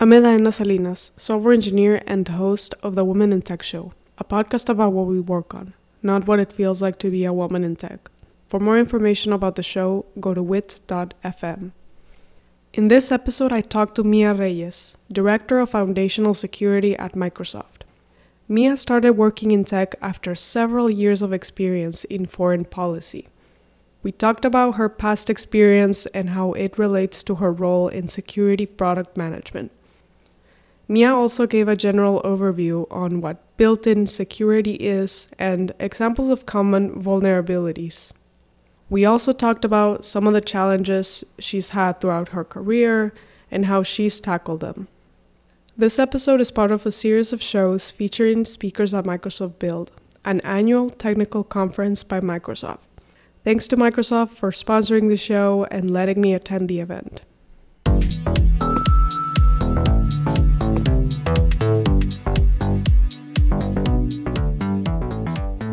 I'm Salinas, software engineer and host of the Women in Tech Show, a podcast about what we work on, not what it feels like to be a woman in tech. For more information about the show, go to wit.fm. In this episode, I talked to Mia Reyes, Director of Foundational Security at Microsoft. Mia started working in tech after several years of experience in foreign policy. We talked about her past experience and how it relates to her role in security product management. Mia also gave a general overview on what built in security is and examples of common vulnerabilities. We also talked about some of the challenges she's had throughout her career and how she's tackled them. This episode is part of a series of shows featuring speakers at Microsoft Build, an annual technical conference by Microsoft. Thanks to Microsoft for sponsoring the show and letting me attend the event.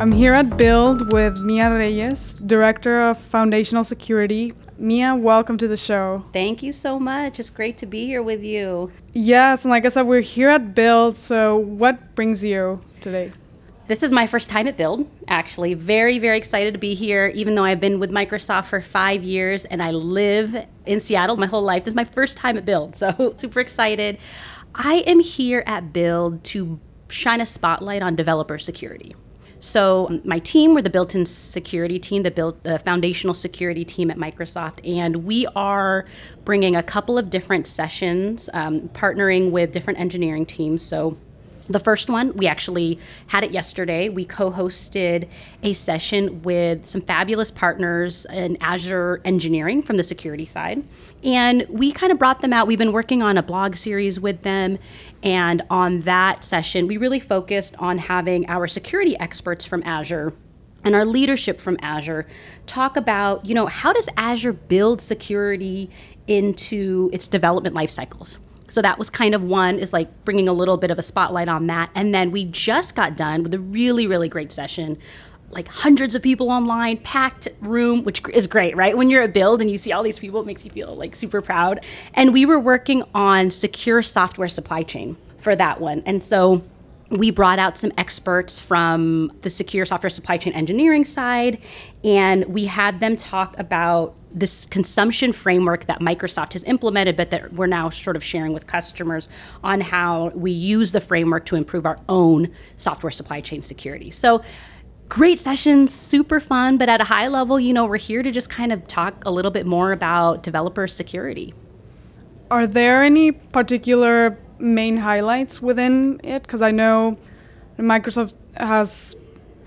I'm here at Build with Mia Reyes, Director of Foundational Security. Mia, welcome to the show. Thank you so much. It's great to be here with you. Yes, and like I said, we're here at Build. So, what brings you today? This is my first time at Build, actually. Very, very excited to be here, even though I've been with Microsoft for five years and I live in Seattle my whole life. This is my first time at Build, so super excited. I am here at Build to shine a spotlight on developer security. So my team, we're the built-in security team, the built the foundational security team at Microsoft, and we are bringing a couple of different sessions, um, partnering with different engineering teams. So the first one, we actually had it yesterday. We co hosted a session with some fabulous partners in Azure engineering from the security side. And we kind of brought them out. We've been working on a blog series with them. And on that session, we really focused on having our security experts from Azure and our leadership from Azure talk about, you know, how does Azure build security into its development life cycles? So that was kind of one is like bringing a little bit of a spotlight on that. And then we just got done with a really, really great session like hundreds of people online, packed room, which is great, right? When you're at Build and you see all these people, it makes you feel like super proud. And we were working on secure software supply chain for that one. And so we brought out some experts from the secure software supply chain engineering side, and we had them talk about this consumption framework that Microsoft has implemented, but that we're now sort of sharing with customers on how we use the framework to improve our own software supply chain security. So, great sessions, super fun, but at a high level, you know, we're here to just kind of talk a little bit more about developer security. Are there any particular main highlights within it? Because I know Microsoft has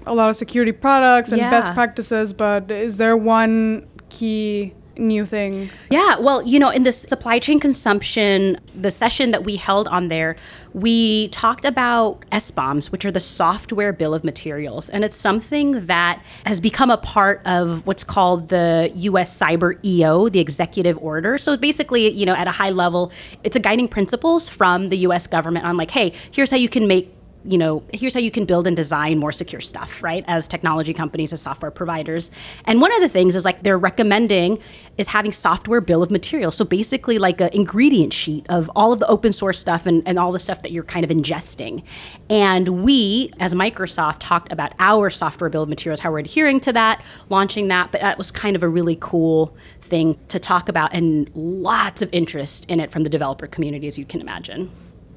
a lot of security products and yeah. best practices, but is there one key new thing? Yeah, well, you know, in the supply chain consumption, the session that we held on there, we talked about SBOMs, which are the software bill of materials. And it's something that has become a part of what's called the US Cyber EO, the executive order. So basically, you know, at a high level, it's a guiding principles from the US government on like, hey, here's how you can make you know, here's how you can build and design more secure stuff, right? As technology companies, as software providers. And one of the things is like they're recommending is having software bill of materials. So basically, like an ingredient sheet of all of the open source stuff and, and all the stuff that you're kind of ingesting. And we, as Microsoft, talked about our software bill of materials, how we're adhering to that, launching that. But that was kind of a really cool thing to talk about and lots of interest in it from the developer community, as you can imagine.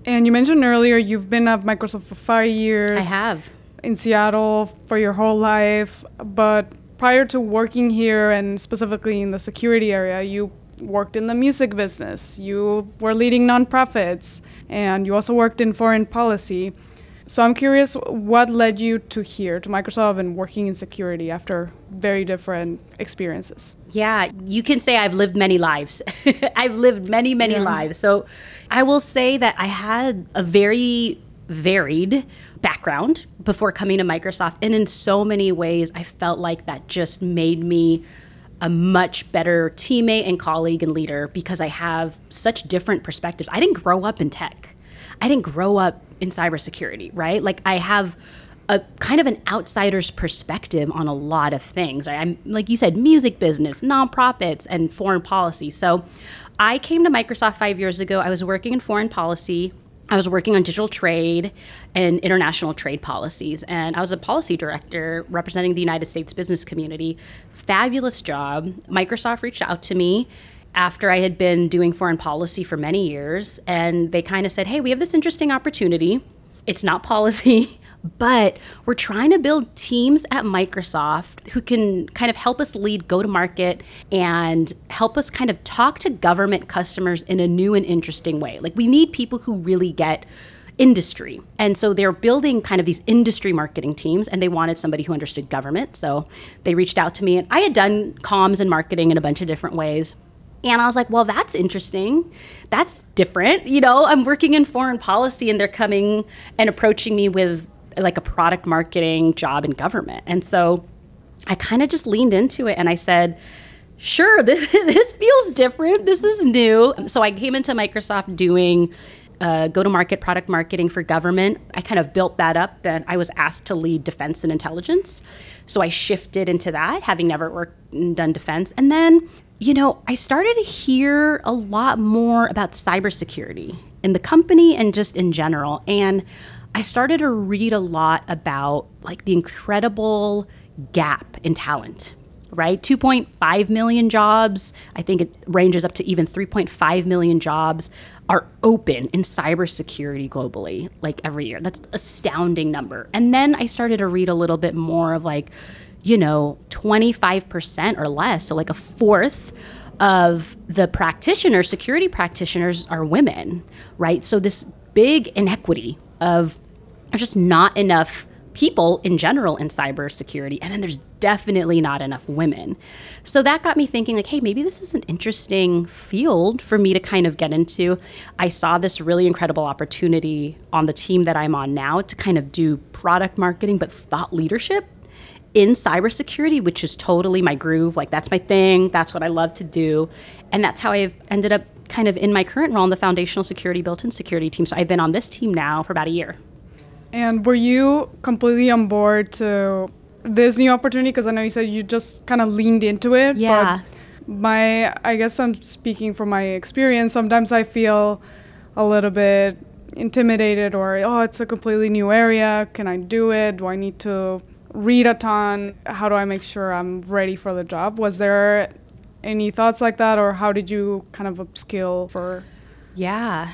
And you mentioned earlier you've been at Microsoft for five years. I have. In Seattle for your whole life. But prior to working here and specifically in the security area, you worked in the music business. You were leading nonprofits. And you also worked in foreign policy. So I'm curious what led you to here, to Microsoft and working in security after very different experiences? Yeah, you can say I've lived many lives. I've lived many, many yeah. lives. So I will say that I had a very varied background before coming to Microsoft. And in so many ways, I felt like that just made me a much better teammate and colleague and leader because I have such different perspectives. I didn't grow up in tech. I didn't grow up in cybersecurity, right? Like I have a kind of an outsider's perspective on a lot of things. I'm like you said, music business, nonprofits, and foreign policy. So I came to Microsoft five years ago. I was working in foreign policy. I was working on digital trade and international trade policies, and I was a policy director representing the United States business community. Fabulous job. Microsoft reached out to me after I had been doing foreign policy for many years, and they kind of said, Hey, we have this interesting opportunity. It's not policy. But we're trying to build teams at Microsoft who can kind of help us lead go to market and help us kind of talk to government customers in a new and interesting way. Like, we need people who really get industry. And so they're building kind of these industry marketing teams and they wanted somebody who understood government. So they reached out to me and I had done comms and marketing in a bunch of different ways. And I was like, well, that's interesting. That's different. You know, I'm working in foreign policy and they're coming and approaching me with like a product marketing job in government. And so I kind of just leaned into it and I said, sure, this, this feels different. This is new. So I came into Microsoft doing uh, go to market product marketing for government. I kind of built that up. Then I was asked to lead defense and intelligence. So I shifted into that, having never worked and done defense. And then, you know, I started to hear a lot more about cybersecurity in the company and just in general. And I started to read a lot about like the incredible gap in talent right? 2.5 million jobs, I think it ranges up to even 3.5 million jobs are open in cybersecurity globally, like every year. That's astounding number. And then I started to read a little bit more of like, you know, 25% or less, so like a fourth of the practitioners, security practitioners are women, right? So this big inequity of just not enough people in general in cybersecurity, and then there's definitely not enough women. So that got me thinking, like, hey, maybe this is an interesting field for me to kind of get into. I saw this really incredible opportunity on the team that I'm on now to kind of do product marketing, but thought leadership in cybersecurity, which is totally my groove. Like, that's my thing. That's what I love to do. And that's how I've ended up kind of in my current role in the foundational security built in security team. So I've been on this team now for about a year. And were you completely on board to this new opportunity? Because I know you said you just kind of leaned into it. Yeah. But my, I guess I'm speaking from my experience. Sometimes I feel a little bit intimidated or, oh, it's a completely new area. Can I do it? Do I need to read a ton? How do I make sure I'm ready for the job? Was there any thoughts like that, or how did you kind of upskill for? Yeah.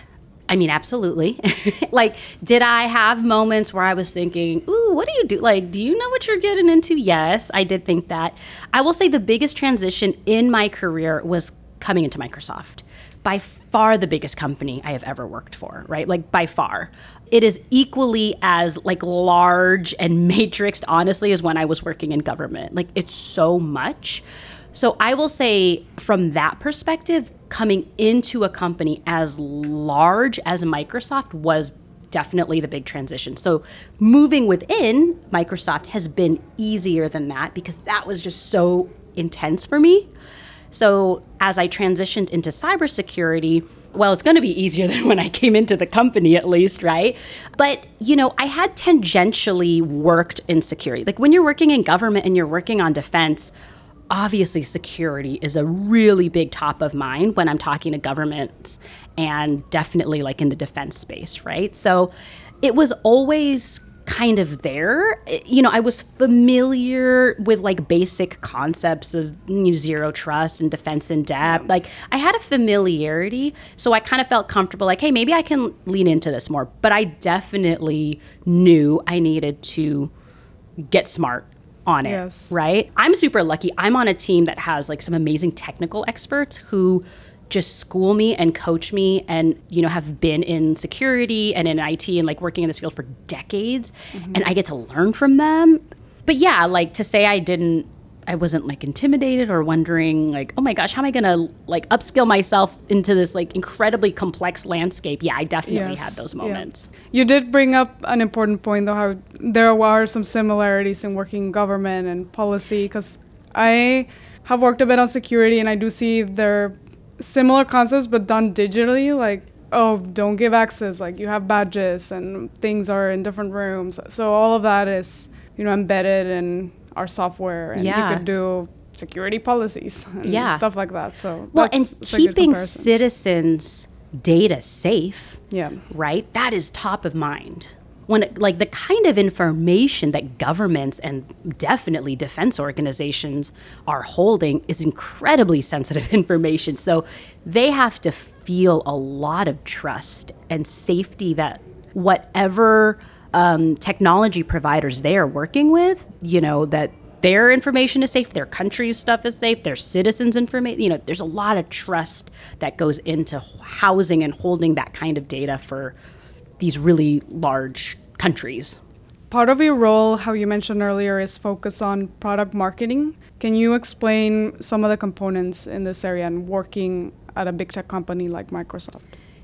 I mean, absolutely. like, did I have moments where I was thinking, ooh, what do you do? Like, do you know what you're getting into? Yes, I did think that. I will say the biggest transition in my career was coming into Microsoft. By far the biggest company I have ever worked for, right? Like, by far. It is equally as like large and matrixed, honestly, as when I was working in government. Like, it's so much. So I will say, from that perspective, coming into a company as large as Microsoft was definitely the big transition. So moving within Microsoft has been easier than that because that was just so intense for me. So as I transitioned into cybersecurity, well, it's going to be easier than when I came into the company, at least, right? But, you know, I had tangentially worked in security. Like when you're working in government and you're working on defense, obviously security is a really big top of mind when I'm talking to governments and definitely like in the defense space, right? So it was always kind of there. You know, I was familiar with like basic concepts of you know, zero trust and defense in depth. Like I had a familiarity, so I kind of felt comfortable like, hey, maybe I can lean into this more. But I definitely knew I needed to get smart on it, yes. right? I'm super lucky. I'm on a team that has like some amazing technical experts who just school me and coach me and you know have been in security and in IT and like working in this field for decades mm-hmm. and I get to learn from them. But yeah, like to say I didn't I wasn't like intimidated or wondering like, oh my gosh, how am I gonna like upskill myself into this like incredibly complex landscape? Yeah, I definitely yes. had those moments. Yeah. You did bring up an important point though, how there are some similarities in working government and policy because I have worked a bit on security and I do see there similar concepts but done digitally. Like oh, don't give access. Like you have badges and things are in different rooms. So all of that is, you know, embedded in our software, and Yeah. you could do security policies and Yeah. stuff like that. So Well, and keeping citizens' data safe, yeah. right? That is top of mind. When it, like the kind of information that governments and definitely defense organizations are holding is incredibly sensitive information. So they have to feel a lot of trust and safety that whatever um, technology providers they are working with, you know, that their information is safe, their country's stuff is safe, their citizens' information. You know, there's a lot of trust that goes into housing and holding that kind of data for these really large countries. Part of your role, how you mentioned earlier, is focus on product marketing. Can you explain some of the components in this area and working at a big tech company like Microsoft?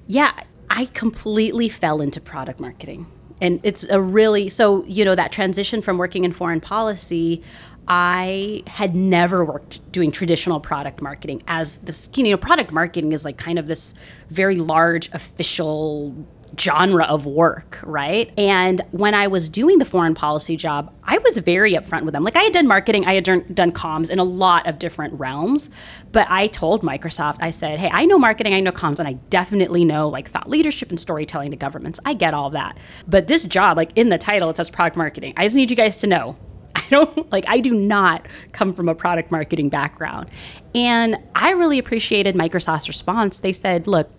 Yeah, I completely fell into product marketing. And it's a really, so, you know, that transition from working in foreign policy, I had never worked doing traditional product marketing as this, you know, product marketing is like kind of this very large official genre of work, right? And when I was doing the foreign policy job, I was very upfront with them. Like I had done marketing, I had done, comms in a lot of different realms, but I told Microsoft, I said, "Hey, I know marketing, I know comms, and I definitely know like thought leadership and storytelling to governments. I get all that. But this job, like in the title, it says product marketing. I just need you guys to know I don't like I do not come from a product marketing background. And I really appreciated Microsoft's response. They said, "Look,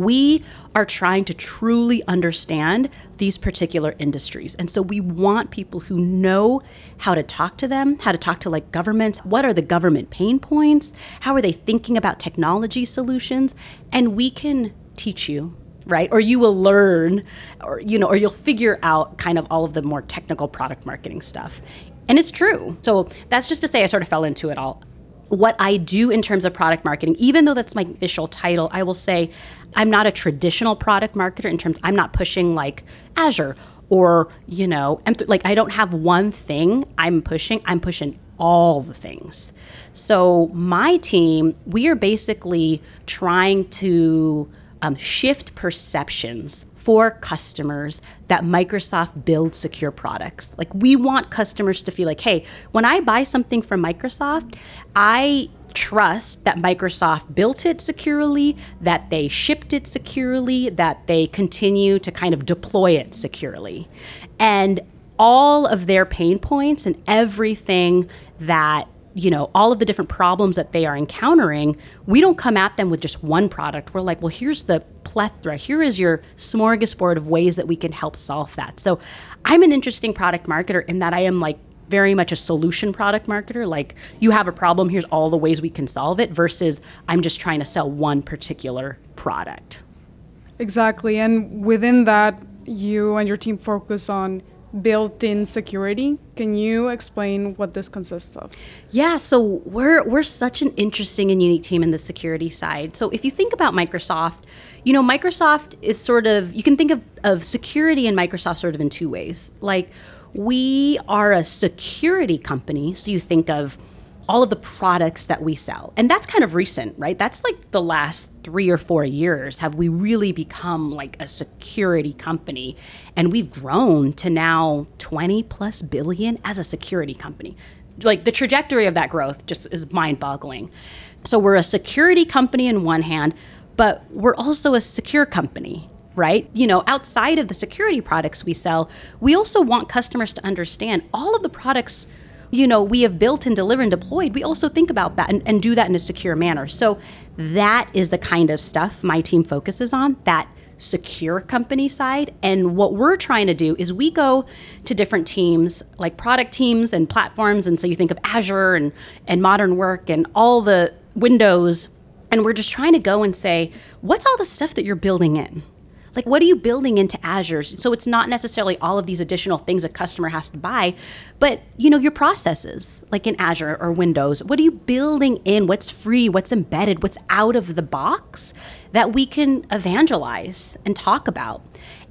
we are trying to truly understand these particular industries. And so we want people who know how to talk to them, how to talk to like governments, what are the government pain points, how are they thinking about technology solutions, and we can teach you right? Or you will learn or you know or you'll figure out kind of all of the more technical product marketing stuff. And it's true. So that's just to say i sort of fell into it all what I do in terms of product marketing, even though that's my official title, I will say I'm not a traditional product marketer in terms I'm not pushing like Azure or, you know, like I don't have one thing I'm pushing, I'm pushing all the things. So my team, we are basically trying to um, shift perceptions for customers that Microsoft builds secure products. Like we want customers to feel like, hey, when I buy something from Microsoft, I trust that Microsoft built it securely, that they shipped it securely, that they continue to kind of deploy it securely. And all of their pain points and everything that you know all of the different problems that they are encountering we don't come at them with just one product. We're like well here's the plethora. Here is your smorgasbord of ways that we can help solve that. So i'm an interesting product marketer in that i am like very much a solution product marketer. Like you have a problem here's all the ways we can solve it versus i'm just trying to sell one particular product. Exactly. And within that, you and your team focus on built in security. Can you explain what this consists of? Yeah, so we're we're such an interesting and unique team in the security side. So if you think about Microsoft, you know, Microsoft is sort of you can think of, of security and Microsoft sort of in two ways. Like we are a security company, so you think of all of the products that we sell. And that's kind of recent, right? That's like the last 3 or 4 years have we really become like a security company and we've grown to now 20 plus billion as a security company like the trajectory of that growth just is mind-boggling. So we're a security company in one hand, but we're also a secure company, right? You know, outside of the security products we sell, we also want customers to understand all of the products you know we have built and delivered and deployed we also think about that and, and do that in a secure manner so that is the kind of stuff my team focuses on that secure company side. And what we're trying to do is we go to different teams, like product teams and platforms. And so you think of Azure and, and modern work and all the Windows. And we're just trying to go and say, what's all the stuff that you're building in? Like, what are you building into Azure? So it's not necessarily all of these additional things a customer has to buy, but you know, your processes, like in Azure or Windows, what are you building in? What's free? What's embedded? What's out of the box that we can evangelize and talk about?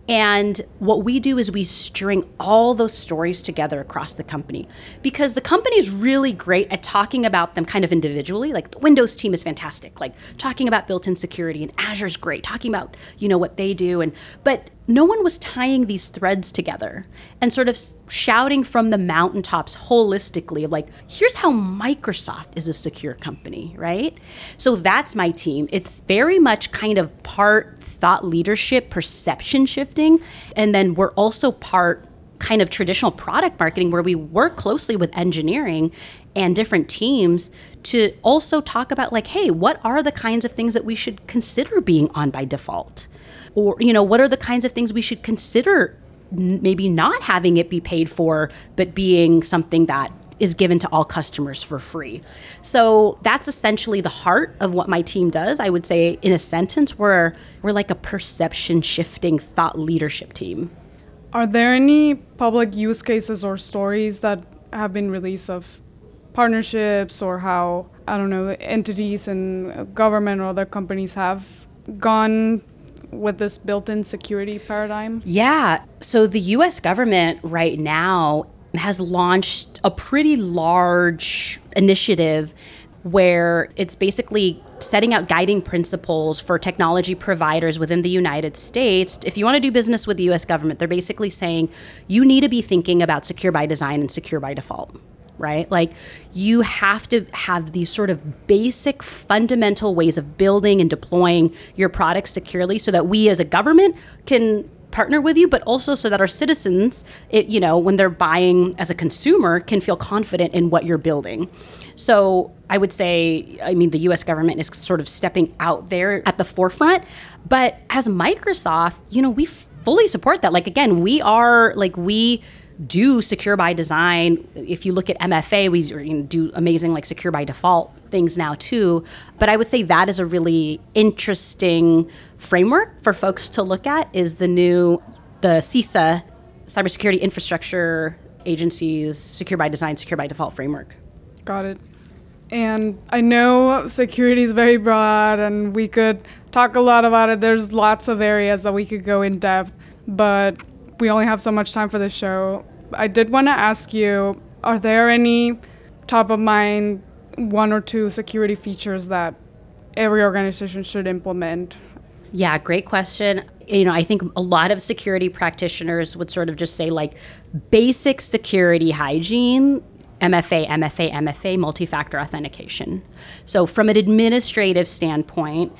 And what we do is we string all those stories together across the company because the company is really great at talking about them kind of individually. Like the Windows team is fantastic, like talking about built-in security, and Azure's great, talking about you know what they do. And but no one was tying these threads together and sort of shouting from the mountaintops holistically of like here's how microsoft is a secure company right? So that's my team. It's very much kind of part thought leadership perception shifting and then we're also part kind of traditional product marketing where we work closely with engineering and different teams to also talk about like hey what are the kinds of things that we should consider being on by default or you know what are the kinds of things we should consider maybe not having it be paid for but being something that is given to all customers for free. So that's essentially the heart of what my team does. I would say in a sentence we're we're like a perception shifting thought leadership team. Are there any public use cases or stories that have been released of partnerships or how I don't know entities and uh, government or other companies have gone with this built-in security paradigm? Yeah. So the US government right now has launched a pretty large initiative where it's basically setting out guiding principles for technology providers within the United States. If you want to do business with the US government, they're basically saying you need to be thinking about secure by design and secure by default right? Like you have to have these sort of basic fundamental ways of building and deploying your products securely so that we as a government can partner with you but also so that our citizens it, you know when they're buying as a consumer can feel confident in what you're building so i would say i mean the us government is sort of stepping out there at the forefront but as microsoft you know we fully support that like again we are like we do secure by design. If you look at MFA, we do amazing like secure by default things now too. But I would say that is a really interesting framework for folks to look at. Is the new the CISA Cybersecurity Infrastructure Agency's secure by design, secure by default framework. Got it. And I know security is very broad, and we could talk a lot about it. There's lots of areas that we could go in depth, but we only have so much time for this show. I did want to ask you are there any top of mind one or two security features that every organization should implement? Yeah, great question. You know, I think a lot of security practitioners would sort of just say like basic security hygiene MFA, MFA, MFA, multi factor authentication. So, from an administrative standpoint,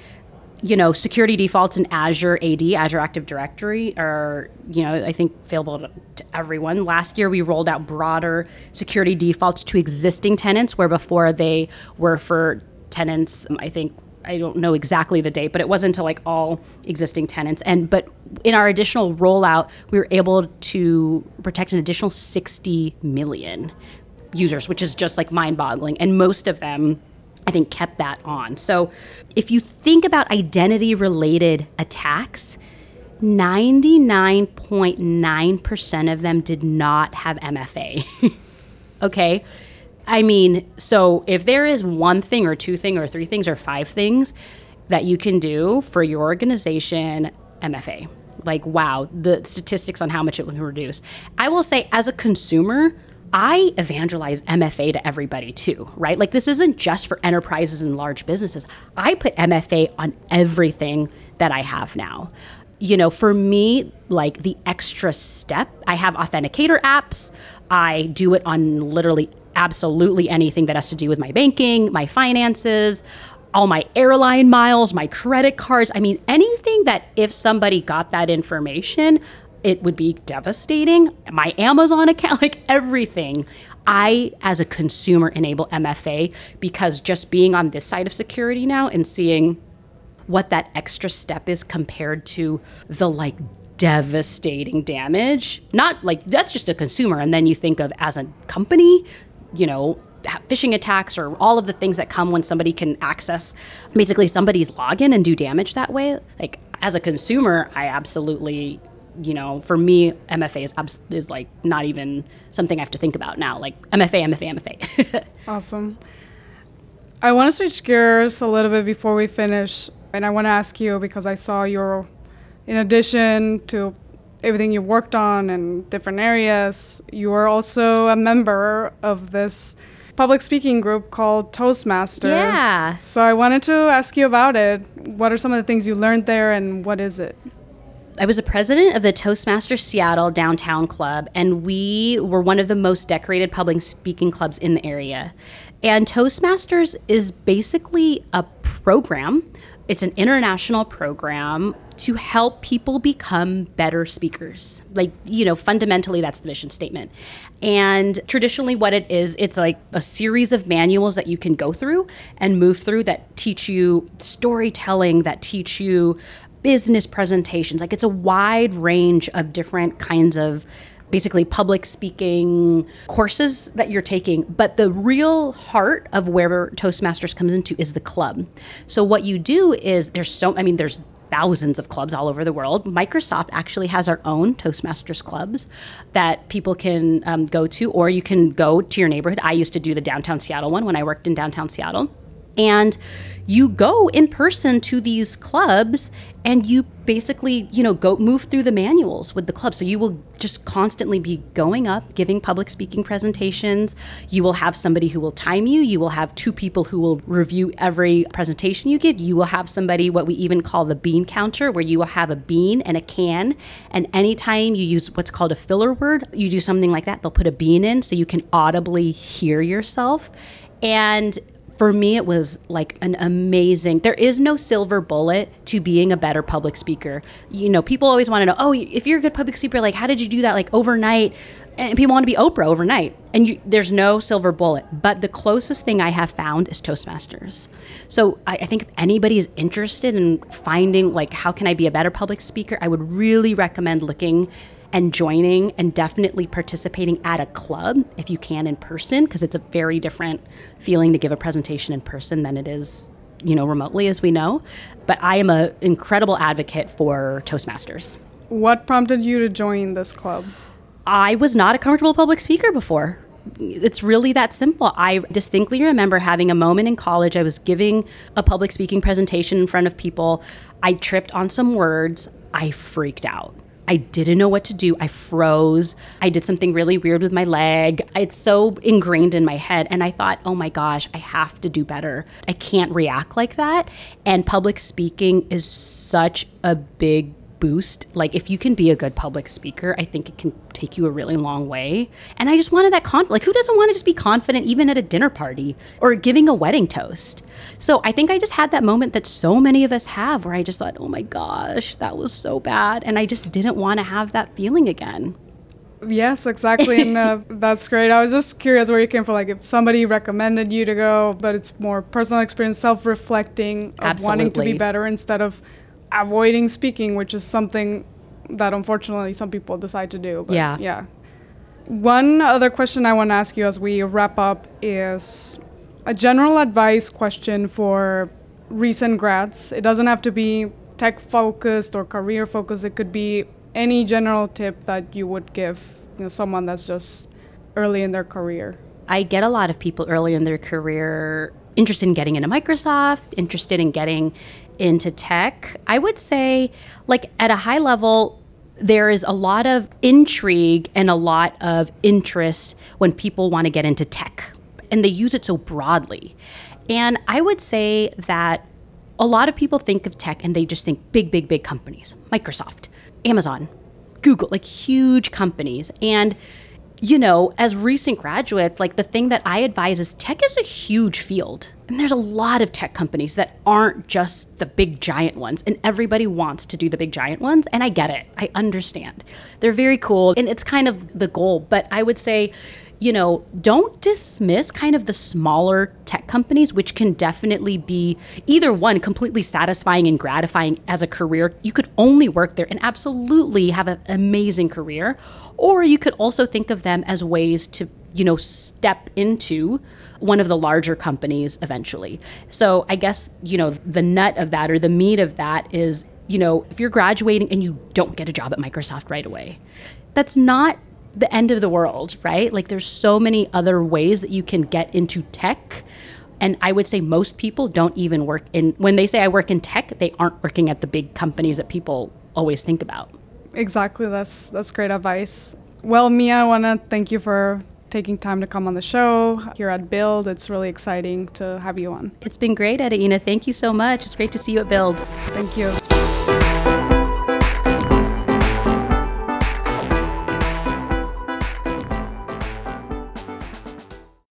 you know, security defaults in Azure AD, Azure Active Directory, are, you know, I think available to, to, everyone. Last year, we rolled out broader security defaults to existing tenants, where before they were for tenants, um, I think. I don't know exactly the date, but it wasn't to like all existing tenants. And but in our additional rollout, we were able to protect an additional 60 million users, which is just like mind-boggling. And most of them I think, kept that on. So if you think about identity related attacks, 99.9% of them did not have MFA. okay? I mean, so if there is one thing or two thing or three things or five things that you can do for your organization, MFA. Like, wow, the statistics on how much it will reduce. I will say, as a consumer, I evangelize MFA to everybody too, right? Like this isn't just for enterprises and large businesses. I put MFA on everything that I have now. You know, for me, like the extra step, I have authenticator apps. I do it on literally absolutely anything that has to do with my banking, my finances, all my airline miles, my credit cards. I mean, anything that if somebody got that information, it would be devastating. My Amazon account, like everything. I, as a consumer, enable MFA because just being on this side of security now and seeing what that extra step is compared to the like devastating damage. Not like that's just a consumer. And then you think of as a company, you know, phishing attacks or all of the things that come when somebody can access basically somebody's login and do damage that way. Like as a consumer, I absolutely you know, for me, MFA is abs- is like not even something I have to think about now. Like MFA, MFA, MFA. awesome. I want to switch gears a little bit before we finish, and I want to ask you because I saw your, in addition to everything you've worked on in different areas, you are also a member of this public speaking group called Toastmasters. Yeah. So I wanted to ask you about it. What are some of the things you learned there and what is it? I was a president of the Toastmasters Seattle Downtown Club, and we were one of the most decorated public speaking clubs in the area. And Toastmasters is basically a program, it's an international program to help people become better speakers. Like, you know, fundamentally, that's the mission statement. And traditionally, what it is, it's like a series of manuals that you can go through and move through that teach you storytelling, that teach you business presentations. Like, it's a wide range of different kinds of basically public speaking courses that you're taking. But the real heart of where Toastmasters comes into is the club. So, what you do is there's so, I mean, there's thousands of clubs all over the world. Microsoft actually has our own Toastmasters clubs that people can um, go to, or you can go to your neighborhood. I used to do the downtown Seattle one when I worked in downtown Seattle. And you go in person to these clubs and you basically you know go move through the manuals with the club. So you will just constantly be going up giving public speaking presentations. You will have somebody who will time you. You will have two people who will review every presentation you give. You will have somebody what we even call the bean counter where you will have a bean and a can. And anytime you use what's called a filler word you do something like that. They'll put a bean in so you can audibly hear yourself. And for me, it was like an amazing. There is no silver bullet to being a better public speaker. You know, people always want to know, oh, if you're a good public speaker, like, how did you do that, like overnight? And people want to be Oprah overnight, and you, there's no silver bullet. But the closest thing I have found is Toastmasters. So I, I think if anybody is interested in finding, like, how can I be a better public speaker, I would really recommend looking and joining and definitely participating at a club if you can in person because it's a very different feeling to give a presentation in person than it is you know remotely as we know but i am an incredible advocate for toastmasters what prompted you to join this club i was not a comfortable public speaker before it's really that simple. I distinctly remember having a moment in college. I was giving a public speaking presentation in front of people. I tripped on some words. I freaked out. I didn't know what to do. I froze. I did something really weird with my leg. It's so ingrained in my head. And I thought, oh my gosh, I have to do better. I can't react like that. And public speaking is such a big boost. Like if you can be a good public speaker, I think it can take you a really long way. And I just wanted that confidence. Like who doesn't want to just be confident even at a dinner party or giving a wedding toast? So I think I just had that moment that so many of us have where I just thought, "Oh my gosh, that was so bad." And I just didn't want to have that feeling again. Yes, exactly. and uh, that's great. I was just curious where you came from. Like, if somebody recommended you to go, but it's more personal experience, self reflecting, wanting to be better instead of avoiding speaking, which is something that unfortunately some people decide to do. But Yeah. Yeah. One other question I want to ask you as we wrap up is a general advice question for recent grads. It doesn't have to be tech focused or career focused. It could be any general tip that you would give you know, someone that's just early in their career. I get a lot of people early in their career interested in getting into Microsoft, interested in getting into tech. I would say, like, at a high level, there is a lot of intrigue and a lot of interest when people want to get into tech, and they use it so broadly. And I would say that a lot of people think of tech and they just think big, big, big companies Microsoft, Amazon, Google, like huge companies. And you know, as recent graduates, like the thing that I advise is tech is a huge field. And there's a lot of tech companies that aren't just the big giant ones. And everybody wants to do the big giant ones. And I get it. I understand. They're very cool. And it's kind of the goal. But I would say, you know, don't dismiss kind of the smaller tech companies, which can definitely be either one completely satisfying and gratifying as a career. You could only work there and absolutely have an amazing career. Or you could also think of them as ways to, you know, step into one of the larger companies eventually. So I guess, you know, the nut of that or the meat of that is, you know, if you're graduating and you don't get a job at Microsoft right away, that's not the end of the world, right? Like there's so many other ways that you can get into tech. And I would say most people don't even work in, when they say I work in tech, they aren't working at the big companies that people always think about. Exactly. That's that's great advice. Well, Mia, I want to thank you for taking time to come on the show here at Build. It's really exciting to have you on. It's been great, Edaena. Thank you so much. It's great to see you at Build. Thank you.